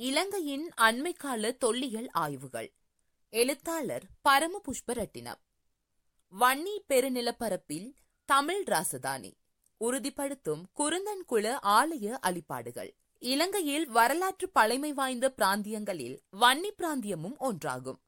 இலங்கையின் அண்மைக்கால தொல்லியல் ஆய்வுகள். எழுத்தாளர் பரம புஷ்பரட்டினம் வன்னி பெருநிலப்பரப்பில் தமிழ் ராசதானி. உறுதிப்படுத்தும் குருந்தன்குள ஆலய அழிப்பாடுகள் இலங்கையில் வரலாற்று பழமை வாய்ந்த பிராந்தியங்களில் வன்னி பிராந்தியமும் ஒன்றாகும்.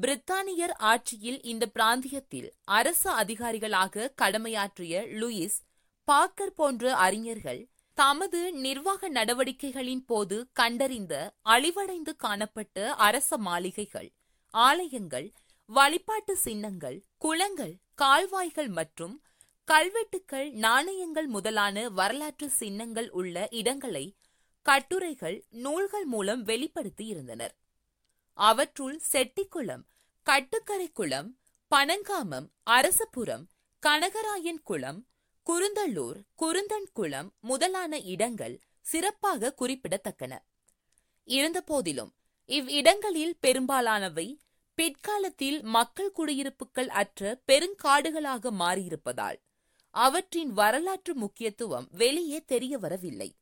பிரித்தானியர் ஆட்சியில் இந்த பிராந்தியத்தில் அரசு அதிகாரிகளாக கடமையாற்றிய லூயிஸ் பாக்கர் போன்ற அறிஞர்கள் தமது நிர்வாக நடவடிக்கைகளின் போது கண்டறிந்த அழிவடைந்து காணப்பட்ட அரச மாளிகைகள் ஆலயங்கள் வழிபாட்டு சின்னங்கள் குளங்கள் கால்வாய்கள் மற்றும் கல்வெட்டுக்கள் நாணயங்கள் முதலான வரலாற்று சின்னங்கள் உள்ள இடங்களை கட்டுரைகள் நூல்கள் மூலம் வெளிப்படுத்தி இருந்தனர். அவற்றுள் செட்டிக்குளம் கட்டுக்கரை குளம் பனங்காமம் அரசபுரம் கனகராயன் குளம் குருந்தள்ளூர் குருந்தன் குளம் முதலான இடங்கள் சிறப்பாக குறிப்பிடத்தக்கன. இருந்தபோதிலும் இவ்விடங்களில் பெரும்பாலானவை பிற்காலத்தில் மக்கள் குடியிருப்புகள் அற்ற பெருங்காடுகளாக மாறியிருப்பதால் அவற்றின் வரலாற்று முக்கியத்துவம் வெளியே தெரிய வரவில்லை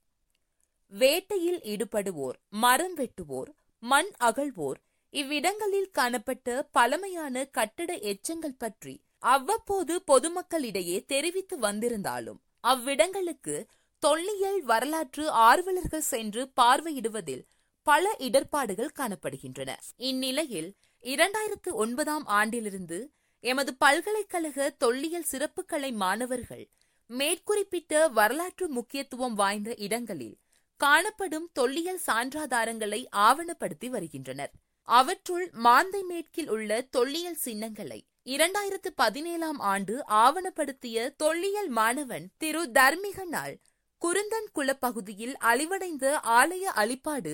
வேட்டையில் ஈடுபடுவோர் மரம் வெட்டுவோர் மண் அகழ்வோர் இவ்விடங்களில் காணப்பட்ட பழமையான கட்டட எச்சங்கள் பற்றி அவ்வப்போது பொதுமக்களிடையே தெரிவித்து வந்திருந்தாலும் அவ்விடங்களுக்கு தொல்லியல் வரலாற்று ஆர்வலர்கள் சென்று பார்வையிடுவதில் பல இடர்பாடுகள் காணப்படுகின்றன. இந்நிலையில் இரண்டாயிரத்து ஒன்பதாம் ஆண்டிலிருந்து எமது பல்கலைக்கழக தொல்லியல் சிறப்புக்கலை மாணவர்கள் மேற்குறிப்பிட்ட வரலாற்று முக்கியத்துவம் வாய்ந்த இடங்களில் காணப்படும் தொல்லியல் சான்றாதாரங்களை ஆவணப்படுத்தி வருகின்றனர். அவற்றுள் மாந்தை மேற்கில் உள்ள தொல்லியல் சின்னங்களை இரண்டாயிரத்து பதினேழாம் ஆண்டு ஆவணப்படுத்திய தொல்லியல் மாணவன் திரு தர்மிகனால் குருந்தன் குளப்பகுதியில் அழிவடைந்த ஆலய அழிப்பாடு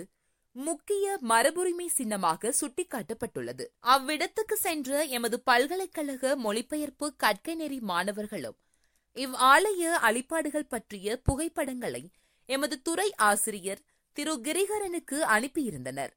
முக்கிய மரபுரிமை சின்னமாக சுட்டிக்காட்டப்பட்டுள்ளது. அவ்விடத்துக்கு சென்ற எமது பல்கலைக்கழக மொழிபெயர்ப்பு கற்கை நெறி மாணவர்களும் இவ் ஆலய அழிப்பாடுகள் பற்றிய புகைப்படங்களை எமது துறை ஆசிரியர் திரு கிரிகரனுக்கு அனுப்பியிருந்தனர்.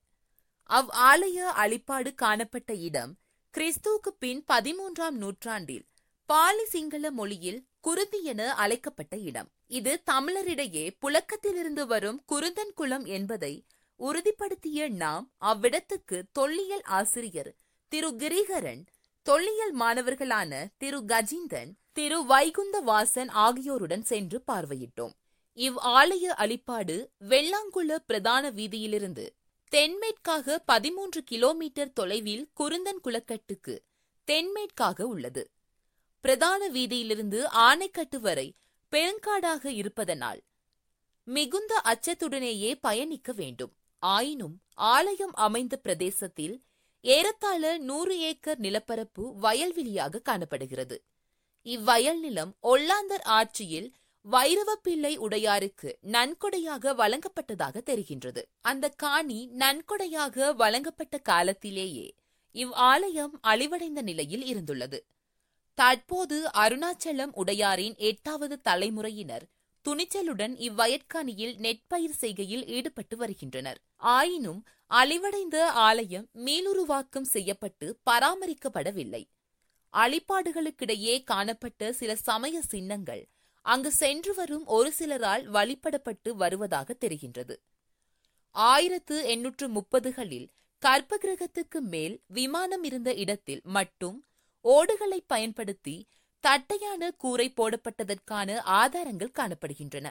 அவ் ஆலய அழிப்பாடு காணப்பட்ட இடம் கிறிஸ்துவுக்கு பின் பதிமூன்றாம் நூற்றாண்டில் பாலி சிங்கள மொழியில் குருதி என அழைக்கப்பட்ட இடம். இது தமிழரிடையே புழக்கத்திலிருந்து வரும் குருந்தன் குளம் என்பதை உறுதிப்படுத்திய நாம் அவ்விடத்துக்கு தொல்லியல் ஆசிரியர் திரு கிரிகரன் தொல்லியல் மாணவர்களான திரு கஜிந்தன் திரு வைகுந்த வாசன் ஆகியோருடன் சென்று பார்வையிட்டோம். இவ் ஆலய அழிப்பாடு வெள்ளாங்குள பிரதான வீதியிலிருந்து தென்மேற்காக பதிமூன்று கிலோமீட்டர் தொலைவில் குருந்தன் குளக்கட்டுக்கு தென்மேற்காக உள்ளது. பிரதான வீதியிலிருந்து ஆனைக்கட்டு வரை பெருங்காடாக இருப்பதனால் மிகுந்த அச்சத்துடனேயே பயணிக்க வேண்டும். ஆயினும் ஆலயம் அமைந்த பிரதேசத்தில் ஏறத்தாழ நூறு ஏக்கர் நிலப்பரப்பு வயல்வெளியாக காணப்படுகிறது. இவ்வயல் நிலம் ஒல்லாந்தர் ஆட்சியில் வைரவப்பிள்ளை உடையாருக்கு நன்கொடையாக வழங்கப்பட்டதாக தெரிகின்றது. அந்த காணி நன்கொடையாக வழங்கப்பட்ட காலத்திலேயே இவ் ஆலயம் அழிவடைந்த நிலையில் இருந்துள்ளது. தற்போது அருணாச்சலம் உடையாரின் எட்டாவது தலைமுறையினர் துணிச்சலுடன் இவ்வயற்காணியில் நெற்பயிர் செய்கையில் ஈடுபட்டு வருகின்றனர். ஆயினும் அழிவடைந்த ஆலயம் மீளுருவாக்கம் செய்யப்பட்டு பராமரிக்கப்படவில்லை. அழிப்பாடுகளுக்கிடையே காணப்பட்ட சில சமய சின்னங்கள் அங்கு சென்று வரும் ஒரு சிலரால் வழிபடப்பட்டு வருவதாக தெரிகின்றது. ஆயிரத்து எண்ணூற்று முப்பதுகளில் கற்ப கிரகத்துக்கு மேல் விமானம் இருந்த இடத்தில் மட்டும் ஓடுகளை பயன்படுத்தி தட்டையான கூரை போடப்பட்டதற்கான ஆதாரங்கள் காணப்படுகின்றன.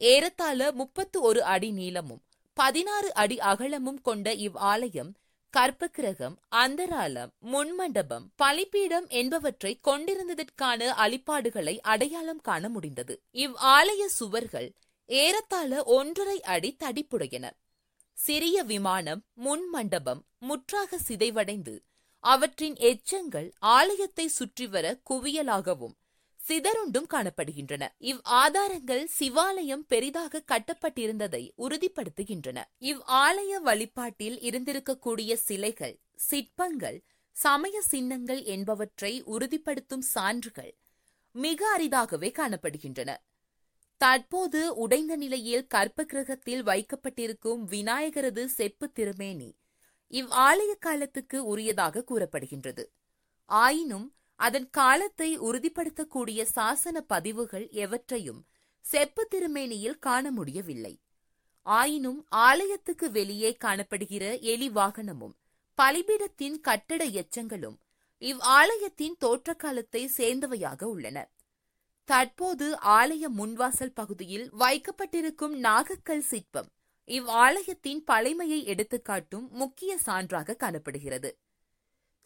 ஏறத்தாழ முப்பத்து ஒரு அடி நீளமும் பதினாறு அடி அகலமும் கொண்ட இவ் ஆலயம் கற்பக்கிரகம் அந்தராலம் முன்மண்டபம் பலிப்பீடம் என்பவற்றை கொண்டிருந்ததற்கான அழிப்பாடுகளை அடையாளம் காண முடிந்தது. இவ் ஆலய சுவர்கள் ஏறத்தாழ ஒன்றரை அடி தடிப்புடையன. சிறிய விமானம் முன்மண்டபம் முற்றாக சிதைவடைந்து அவற்றின் எச்சங்கள் ஆலயத்தை சுற்றிவர குவியலாகவும் சிதறுண்டும் காணப்படுகின்றன. இவ் ஆதாரங்கள் சிவாலயம் பெரிதாக கட்டப்பட்டிருந்ததை உறுதிப்படுத்துகின்றன. இவ் ஆலய வழிபாட்டில் இருந்திருக்கக்கூடிய சிலைகள் சிற்பங்கள் சமய சின்னங்கள் என்பவற்றை உறுதிப்படுத்தும் சான்றுகள் மிக அரிதாகவே காணப்படுகின்றன. தற்போது உடைந்த நிலையில் கற்ப கிரகத்தில் வைக்கப்பட்டிருக்கும் விநாயகரது செப்பு திருமேனி இவ் ஆலய காலத்துக்கு உரியதாக கூறப்படுகின்றது. ஆயினும் அதன் காலத்தை உறுதிப்படுத்தக்கூடிய சாசன பதிவுகள் எவற்றையும் செப்பு திருமேனியில் காண முடியவில்லை. ஆயினும் ஆலயத்துக்கு வெளியே காணப்படுகிற எலி வாகனமும் பலிபீடத்தின் கட்டட எச்சங்களும் இவ் ஆலயத்தின் தோற்ற காலத்தை சேர்ந்தவையாக உள்ளன. தற்போது ஆலய முன்வாசல் பகுதியில் வைக்கப்பட்டிருக்கும் நாகக்கல் சிற்பம் இவ் ஆலயத்தின் பழைமையை எடுத்துக்காட்டும் முக்கிய சான்றாக காணப்படுகிறது.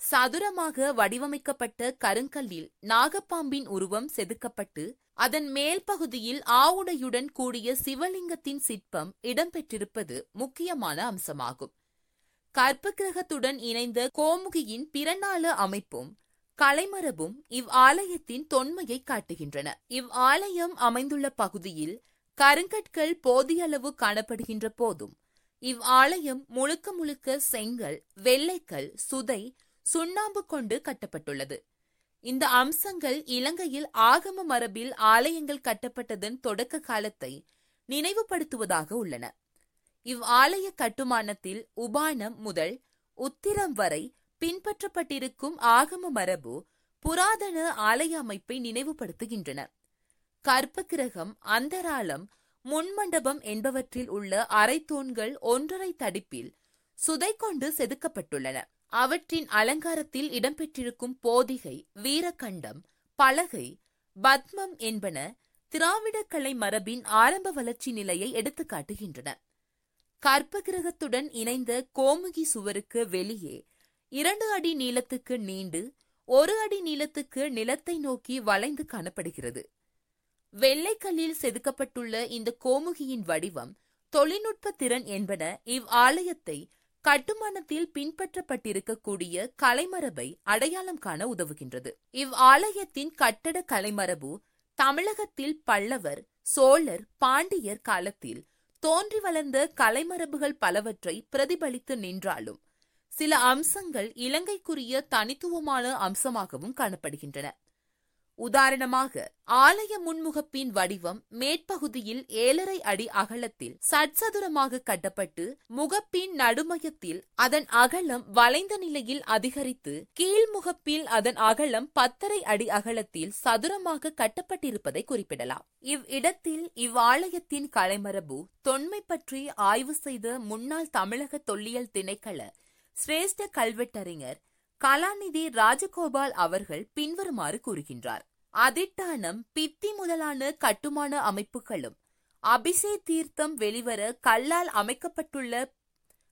சதுரமாக வடிவமைக்கப்பட்ட கருங்கல்லில் நாகப்பாம்பின் உருவம் செதுக்கப்பட்டு அதன் மேல் பகுதியில் ஆவுடையுடன் கூடிய சிவலிங்கத்தின் சிற்பம் இடம்பெற்றிருப்பது முக்கியமான அம்சமாகும். கற்பகிரகத்துடன் இணைந்த கோமுகியின் பிறநாள அமைப்பும் கலைமரபும் இவ் ஆலயத்தின் தொன்மையை காட்டுகின்றன. இவ் ஆலயம் அமைந்துள்ள பகுதியில் கருங்கற்கள் போதிய அளவு காணப்படுகின்ற போதும் இவ் ஆலயம் முழுக்க முழுக்க செங்கல் வெள்ளைக்கல் சுதை சுண்ணாம்பு கொண்டு கட்டப்பட்டுள்ளது. இந்த அம்சங்கள் இலங்கையில் ஆகம மரபில் ஆலயங்கள் கட்டப்பட்டதன் தொடக்க காலத்தை நினைவுபடுத்துவதாக உள்ளன. இவ் ஆலய கட்டுமானத்தில் உபானம் முதல் உத்திரம் வரை பின்பற்றப்பட்டிருக்கும் ஆகம மரபு புராதன ஆலய அமைப்பை நினைவுபடுத்துகின்றன. கற்பகிரகம் அந்தராளம் முன்மண்டபம் என்பவற்றில் உள்ள அரைத்தூண்கள் ஒன்றரை தடிப்பில் சுதை கொண்டு செதுக்கப்பட்டுள்ளன. அவற்றின் அலங்காரத்தில் இடம்பெற்றிருக்கும் போதிகை வீரகண்டம் பலகை பத்மம் என்பன திராவிட கலை மரபின் ஆரம்ப வளர்ச்சி நிலையை எடுத்துக்காட்டுகின்றன கற்பகிரகத்துடன் இணைந்த கோமுகி சுவருக்கு வெளியே இரண்டு அடி நீளத்துக்கு நீண்டு ஒரு அடி நீளத்துக்கு நிலத்தை நோக்கி வளைந்து காணப்படுகிறது. வெள்ளைக்கல்லில் செதுக்கப்பட்டுள்ள இந்த கோமுகியின் வடிவம் தொழில்நுட்ப திறன் என்பன இவ் ஆலயத்தை கட்டுமானத்தில் பின்பற்றப்பட்டிருக்கக்கூடிய கலைமரபை அடையாளம் காண உதவுகின்றது. இவ் ஆலயத்தின் கட்டட கலைமரபு தமிழகத்தில் பல்லவர் சோழர் பாண்டியர் காலத்தில் தோன்றி வளர்ந்த கலைமரபுகள் பலவற்றை பிரதிபலித்து நின்றாலும் சில அம்சங்கள் இலங்கைக்குரிய தனித்துவமான அம்சமாகவும் காணப்படுகின்றன. உதாரணமாக ஆலய முன்முகப்பின் வடிவம் மேற்பகுதியில் ஏழரை அடி அகலத்தில் சட்சதுரமாக கட்டப்பட்டு முகப்பின் நடுமையத்தில் அதன் அகலம் வளைந்த நிலையில் அதிகரித்து கீழ்முகப்பில் அதன் அகலம் பத்தரை அடி அகலத்தில் சதுரமாக கட்டப்பட்டிருப்பதை குறிப்பிடலாம். இவ்விடத்தில் இவ்வாலயத்தின் கலைமரபு தொன்மை பற்றி ஆய்வு செய்த முன்னாள் தமிழக தொல்லியல் திணைக்கள சிரேஷ்ட கல்வெட்டறிஞர் கலாநிதி ராஜகோபால் அவர்கள் பின்வருமாறு கூறுகின்றார். அதிட்டானம் பித்தி முதலான கட்டுமான அமைப்புகளும் அபிஷே தீர்த்தம் வெளிவர கல்லால் அமைக்கப்பட்டுள்ள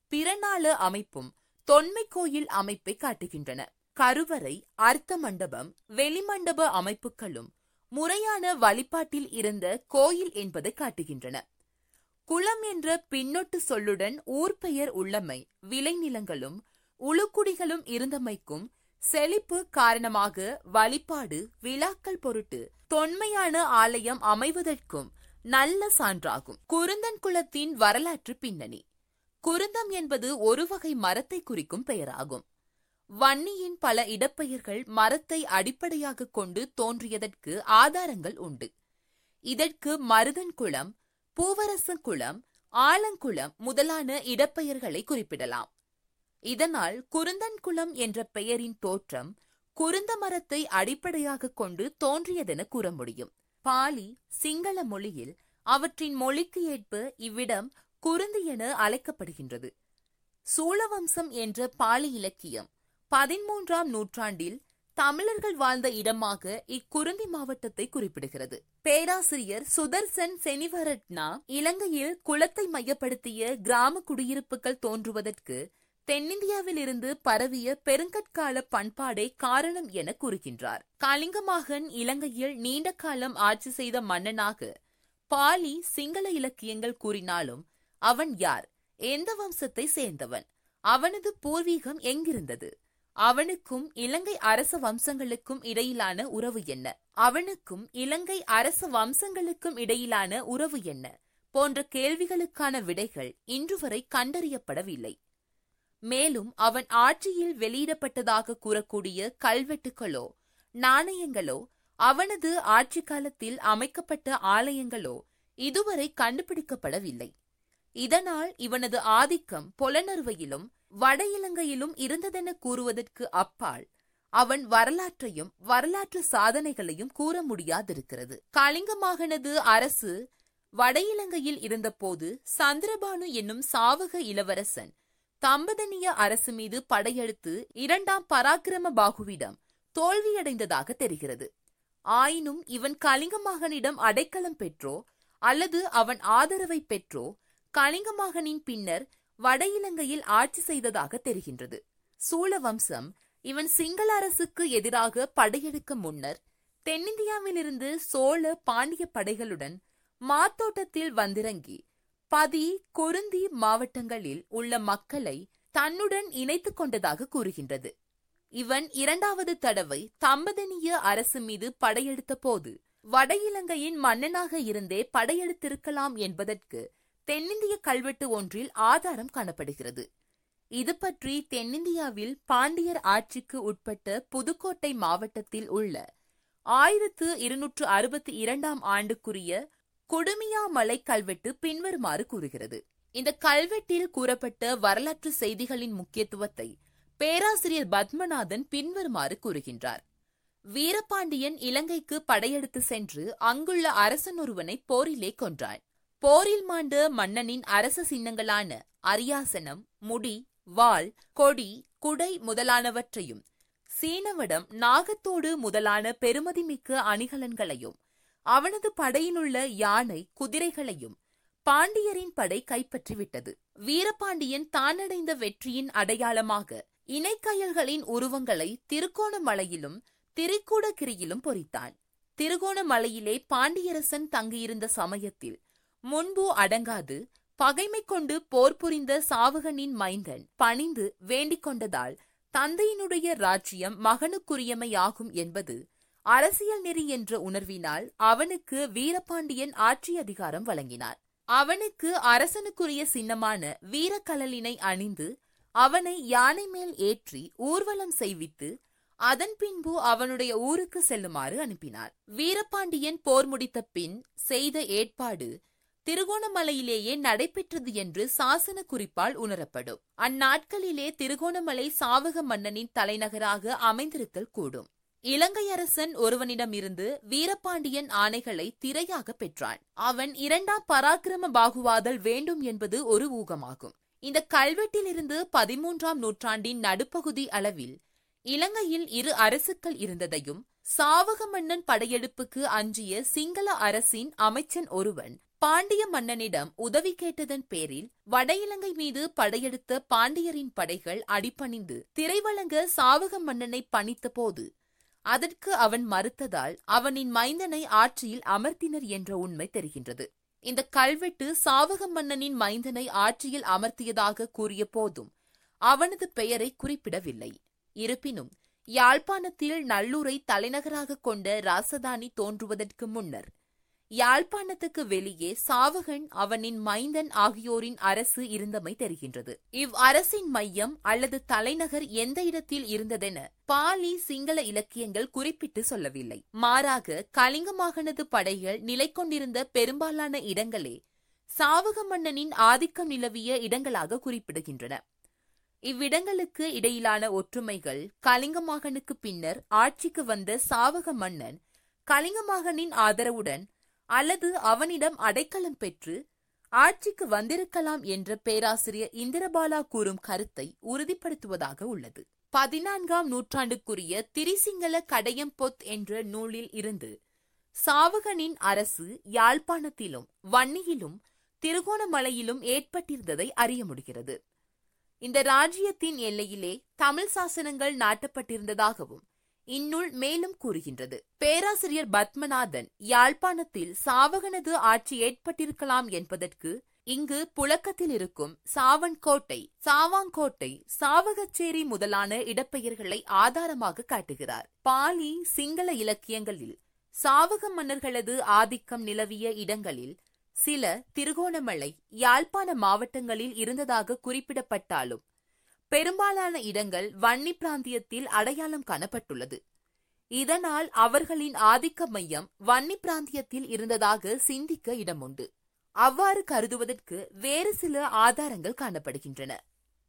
பிறநாள அமைப்பும் தொன்மை கோயில் அமைப்பை காட்டுகின்றன. கருவறை அர்த்த மண்டபம் வெளிமண்டப அமைப்புகளும் முறையான வழிபாட்டில் இருந்த கோயில் என்பதை காட்டுகின்றன. குளம் என்ற பின்னொட்டு சொல்லுடன் ஊர் பெயர் உள்ளமை விளைநிலங்களும் உளுக்குடிகளும் இருந்தமைக்கும் செழிப்பு காரணமாக வழிபாடு விழாக்கள் பொருட்டு தொன்மையான ஆலயம் அமைவதற்கும் நல்ல சான்றாகும். குருந்தன் குலத்தின் வரலாற்று பின்னணி. குருந்தம் என்பது ஒரு வகை மரத்தை குறிக்கும் பெயராகும். வன்னியின் பல இடப்பெயர்கள் மரத்தை அடிப்படையாக கொண்டு தோன்றியதற்கு ஆதாரங்கள் உண்டு. இதற்கு மருதன் குளம் பூவரசன் குளம் ஆலங்குளம் முதலான இடப்பெயர்களை குறிப்பிடலாம். இதனால் குருந்தன்குளம் என்ற பெயரின் தோற்றம் குருந்த மரத்தை அடிப்படையாக கொண்டு தோன்றியதென கூற முடியும். பாலி சிங்கள மொழியில் அவற்றின் மொழிக்கு ஏற்ப இவ்விடம் குருந்தி என அழைக்கப்படுகின்றது. சூழவம்சம் என்ற பாலி இலக்கியம் பதிமூன்றாம் நூற்றாண்டில் தமிழர்கள் வாழ்ந்த இடமாக இக்குருந்தி மாவட்டத்தை குறிப்பிடுகிறது. பேராசிரியர் சுதர்சன் செனிவரட்னா இலங்கையில் குளத்தை மையப்படுத்திய கிராம குடியிருப்புகள் தோன்றுவதற்கு தென்னிந்தியாவில் இருந்து பரவிய பெருங்கற்கால பண்பாடே காரணம் என கூறுகின்றார். கலிங்கமாகன் இலங்கையில் நீண்ட காலம் ஆட்சி செய்த மன்னனாக பாலி சிங்கள இலக்கியங்கள் கூறினாலும் அவன் யார்? எந்த வம்சத்தை சேர்ந்தவன்? அவனது பூர்வீகம் எங்கிருந்தது? அவனுக்கும் இலங்கை அரச வம்சங்களுக்கும் இடையிலான உறவு என்ன? அவனுக்கும் இலங்கை அரச வம்சங்களுக்கும் இடையிலான உறவு என்ன? போன்ற கேள்விகளுக்கான விடைகள் இன்று வரை கண்டறியப்படவில்லை. மேலும் அவன் ஆட்சியில் வெளியிடப்பட்டதாக கூறக்கூடிய கல்வெட்டுகளோ நாணயங்களோ அவனது ஆட்சி காலத்தில் அமைக்கப்பட்ட ஆலயங்களோ இதுவரை கண்டுபிடிக்கப்படவில்லை. இதனால் இவனது ஆதிக்கம் புலனறுவையிலும் வட இலங்கையிலும் இருந்ததென கூறுவதற்கு அப்பால் அவன் வரலாற்றையும் வரலாற்று சாதனைகளையும் கூற முடியாதிருக்கிறது. கலிங்கமாகனது அரசு வட இலங்கையில் இருந்தபோது சந்திரபானு என்னும் சாவக இளவரசன் தம்பதனிய அரசு மீது படையெடுத்து இரண்டாம் பராக்கிரம பாகுவிடம் தோல்வியடைந்ததாக தெரிகிறது. ஆயினும் இவன் கலிங்க மகனிடம் அடைக்கலம் பெற்றோ அல்லது அவன் ஆதரவை பெற்றோ கலிங்க மகனின் பின்னர் வட இலங்கையில் ஆட்சி செய்ததாக தெரிகின்றது. சூழ வம்சம் இவன் சிங்கள அரசுக்கு எதிராக படையெடுக்க முன்னர் தென்னிந்தியாவிலிருந்து சோழ பாண்டிய படைகளுடன் மாத்தோட்டத்தில் வந்திறங்கி பதி கொருந்தி மாவட்டங்களில் உள்ள மக்களை தன்னுடன் இணைத்துக் கொண்டதாக கூறுகின்றது. இவன் இரண்டாவது தடவை தம்பதனிய அரசு மீது படையெடுத்த போது வட இலங்கையின் மன்னனாக இருந்தே படையெடுத்திருக்கலாம் என்பதற்கு தென்னிந்திய கல்வெட்டு ஒன்றில் ஆதாரம் காணப்படுகிறது. இது பற்றி தென்னிந்தியாவில் பாண்டியர் ஆட்சிக்கு உட்பட்ட புதுக்கோட்டை மாவட்டத்தில் உள்ள ஆயிரத்து இருநூற்று அறுபத்தி இரண்டாம் ஆண்டுக்குரிய கொடுமியாமலை கல்வெட்டு பின்வருமாறு கூறுகிறது. இந்த கல்வெட்டில் கூறப்பட்ட வரலாற்று செய்திகளின் முக்கியத்துவத்தை பேராசிரியர் பத்மநாதன் பின்வருமாறு கூறுகின்றார். வீரபாண்டியன் இலங்கைக்கு படையெடுத்து சென்று அங்குள்ள அரசன் ஒருவனை போரிலே கொன்றான். போரில் மாண்ட மன்னனின் அரச சின்னங்களான அரியாசனம் முடி வாள் கொடி குடை முதலானவற்றையும் சீனவடம் நாகத்தோடு முதலான பெருமதிமிக்க அணிகலன்களையும் அவனது படையிலுள்ள யானை குதிரைகளையும் பாண்டியரின் படை கைப்பற்றிவிட்டது. வீரபாண்டியன் தானடைந்த வெற்றியின் அடையாளமாக இணைக்கயல்களின் உருவங்களை திருக்கோணமலையிலும் திரிக்கூடகிரியிலும் பொறித்தான். திருகோணமலையிலே பாண்டியரசன் தங்கியிருந்த சமயத்தில் முன்பு அடங்காது பகைமை கொண்டு போர் புரிந்த சாவகனின் மைந்தன் பணிந்து வேண்டிக் கொண்டதால் தந்தையினுடைய ராஜ்யம் மகனுக்குரியமையாகும் என்பது அரசியல் நெறி என்ற உணர்வினால் அவனுக்கு வீரபாண்டியன் ஆட்சி அதிகாரம் வழங்கினார். அவனுக்கு அரசனுக்குரிய சின்னமான வீரக்கலலினை அணிந்து அவனை யானை மேல் ஏற்றி ஊர்வலம் செய்வித்து அதன் பின்பு அவனுடைய ஊருக்கு செல்லுமாறு அனுப்பினார். வீரபாண்டியன் போர் முடித்த பின் செய்த ஏற்பாடு திருகோணமலையிலேயே நடைபெற்றது என்று சாசன குறிப்பால் உணரப்படும். அந்நாட்களிலே திருகோணமலை சாவக மன்னனின் தலைநகராக அமைந்திருத்தல் கூடும். இலங்கை அரசன் ஒருவனிடமிருந்து வீரபாண்டியன் ஆணைகளை திரையாக பெற்றான். அவன் இரண்டாம் பராக்கிரம பாகுவாதல் வேண்டும் என்பது ஒரு ஊகமாகும். இந்த கல்வெட்டிலிருந்து பதிமூன்றாம் நூற்றாண்டின் நடுப்பகுதி அளவில் இலங்கையில் இரு அரசுக்கள் இருந்ததையும் சாவக மன்னன் படையெடுப்புக்கு அஞ்சிய சிங்கள அரசின் அமைச்சன் ஒருவன் பாண்டிய மன்னனிடம் உதவி கேட்டதன் பேரில் வட இலங்கை மீது படையெடுத்த பாண்டியரின் படைகள் அடிபணிந்து திரைவழங்க சாவக மன்னனை பணித்த போது அதற்கு அவன் மறுத்ததால் அவனின் மைந்தனை ஆட்சியில் அமர்த்தினர் என்ற உண்மை தெரிகின்றது. இந்த கல்வெட்டு சாவக மன்னனின் மைந்தனை ஆட்சியில் அமர்த்தியதாக கூறிய போதும் அவனது பெயரை குறிப்பிடவில்லை. இருப்பினும் யாழ்ப்பாணத்தில் நல்லூரை தலைநகராக கொண்ட ராசதானி தோன்றுவதற்கு முன்னர் யாழ்ப்பாணத்துக்கு வெளியே சாவகன் அவனின் மைந்தன் ஆகியோரின் அரசு இருந்தமை தெரிகின்றது. இவ் அரசின் மையம் அல்லது தலைநகர் எந்த இடத்தில் இருந்ததென பாலி சிங்கள இலக்கியங்கள் குறிப்பிட்டு சொல்லவில்லை. மாறாக கலிங்க படைகள் நிலை கொண்டிருந்த பெரும்பாலான இடங்களே சாவக மன்னனின் ஆதிக்கம் நிலவிய இடங்களாக குறிப்பிடுகின்றன. இவ்விடங்களுக்கு இடையிலான ஒற்றுமைகள் கலிங்கமாகனுக்கு பின்னர் ஆட்சிக்கு வந்த சாவக மன்னன் கலிங்கமாகனின் ஆதரவுடன் அல்லது அவனிடம் அடைக்கலம் பெற்று ஆட்சிக்கு வந்திருக்கலாம் என்ற பேராசிரியர் இந்திரபாலா கூறும் கருத்தை உறுதிப்படுத்துவதாக உள்ளது. பதினான்காம் நூற்றாண்டுக்குரிய திரிசிங்கள கடையம்பொத் என்ற நூலில் இருந்து சாவகனின் அரசு யாழ்ப்பாணத்திலும் வன்னியிலும் திருகோணமலையிலும் ஏற்பட்டிருந்ததை அறிய முடிகிறது. இந்த ராஜ்யத்தின் எல்லையிலே தமிழ் சாசனங்கள் நாட்டப்பட்டிருந்ததாகவும் இந்நூல் மேலும் கூறுகின்றது. பேராசிரியர் பத்மநாதன் யாழ்ப்பாணத்தில் சாவகனது ஆட்சி ஏற்பட்டிருக்கலாம் என்பதற்கு இங்கு புழக்கத்தில் இருக்கும் சாவன்கோட்டை சாவாங்கோட்டை சாவகச்சேரி முதலான இடப்பெயர்களை ஆதாரமாக காட்டுகிறார். பாலி சிங்கள இலக்கியங்களில் சாவக மன்னர்களது ஆதிக்கம் நிலவிய இடங்களில் சில திருகோணமலை யாழ்ப்பாண மாவட்டங்களில் இருந்ததாக குறிப்பிடப்பட்டாலும் பெரும்பாலான இடங்கள் வன்னி பிராந்தியத்தில் அடையாளம் காணப்பட்டுள்ளது. இதனால் அவர்களின் ஆதிக்க மையம் வன்னி பிராந்தியத்தில் இருந்ததாக சிந்திக்க இடமுண்டு. அவ்வாறு கருதுவதற்கு வேறு சில ஆதாரங்கள் காணப்படுகின்றன.